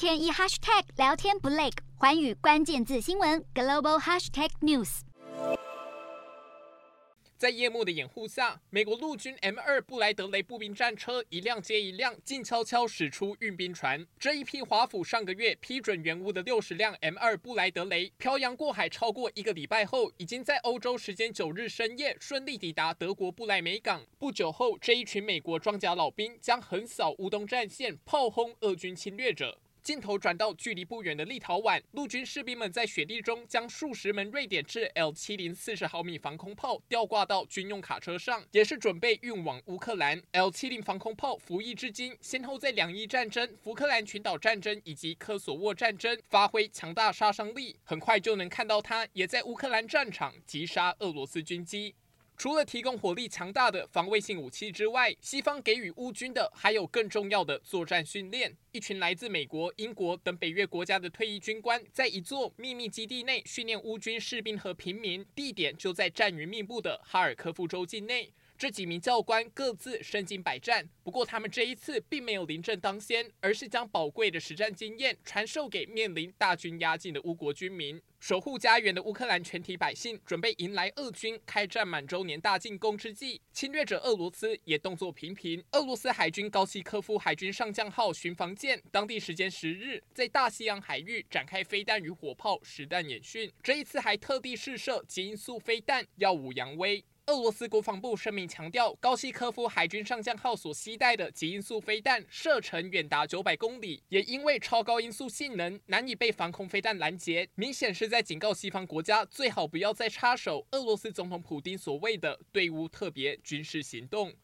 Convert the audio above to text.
天一 hashtag 聊天不累，寰宇关键字新闻 global hashtag news。在夜幕的掩护下，美国陆军 M 二布莱德雷步兵战车一辆接一辆静悄悄驶出运兵船。这一批华府上个月批准援乌的六十辆 M 二布莱德雷，漂洋过海超过一个礼拜后，已经在欧洲时间九日深夜顺利抵达德国不莱梅港。不久后，这一群美国装甲老兵将横扫乌东战线，炮轰俄军侵略者。镜头转到距离不远的立陶宛，陆军士兵们在雪地中将数十门瑞典制 L 七零四十毫米防空炮吊挂到军用卡车上，也是准备运往乌克兰。L 七零防空炮服役至今，先后在两伊战争、福克兰群岛战争以及科索沃战争发挥强大杀伤力，很快就能看到它也在乌克兰战场击杀俄罗斯军机。除了提供火力强大的防卫性武器之外，西方给予乌军的还有更重要的作战训练。一群来自美国、英国等北约国家的退役军官，在一座秘密基地内训练乌军士兵和平民，地点就在战云密布的哈尔科夫州境内。这几名教官各自身经百战，不过他们这一次并没有临阵当先，而是将宝贵的实战经验传授给面临大军压境的乌国军民。守护家园的乌克兰全体百姓准备迎来俄军开战满周年大进攻之际，侵略者俄罗斯也动作频频。俄罗斯海军高西科夫海军上将号巡防舰，当地时间十日在大西洋海域展开飞弹与火炮实弹演训，这一次还特地试射极音速飞弹，耀武扬威。俄罗斯国防部声明强调，高西科夫海军上将号所携带的极音速飞弹射程远达九百公里，也因为超高音速性能难以被防空飞弹拦截，明显是在警告西方国家最好不要再插手俄罗斯总统普丁所谓的对乌特别军事行动。